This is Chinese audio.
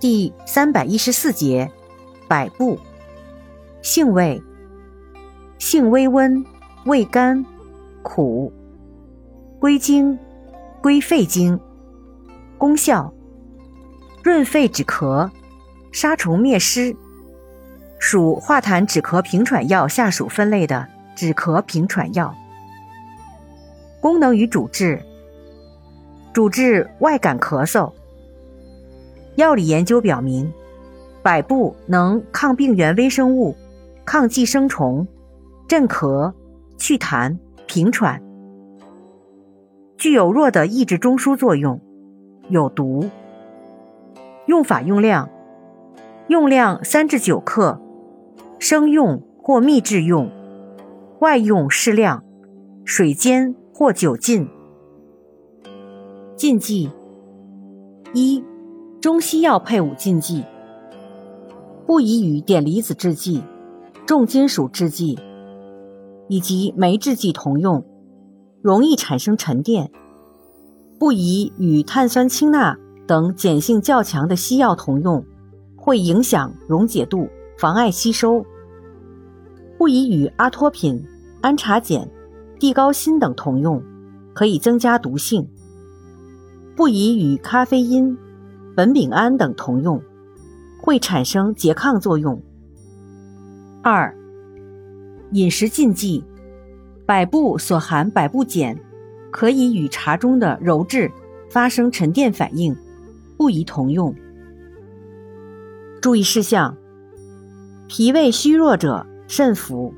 第三百一十四节，百部，性味，性微温，味甘，苦，归经，归肺经。功效，润肺止咳，杀虫灭虱，属化痰止咳平喘药下属分类的止咳平喘药。功能与主治，主治外感咳嗽。药理研究表明，百部能抗病原微生物、抗寄生虫、镇咳、祛痰、平喘，具有弱的抑制中枢作用，有毒。用法用量：用量三至九克，生用或秘制用，外用适量，水煎或酒浸。禁忌一。中西药配伍禁忌：不宜与碘离子制剂、重金属制剂以及酶制剂同用，容易产生沉淀；不宜与碳酸氢钠等碱性较强的西药同用，会影响溶解度，妨碍吸收；不宜与阿托品、安茶碱、地高辛等同用，可以增加毒性；不宜与咖啡因。苯丙胺等同用，会产生拮抗作用。二、饮食禁忌：百部所含百部碱，可以与茶中的鞣质发生沉淀反应，不宜同用。注意事项：脾胃虚弱者慎服。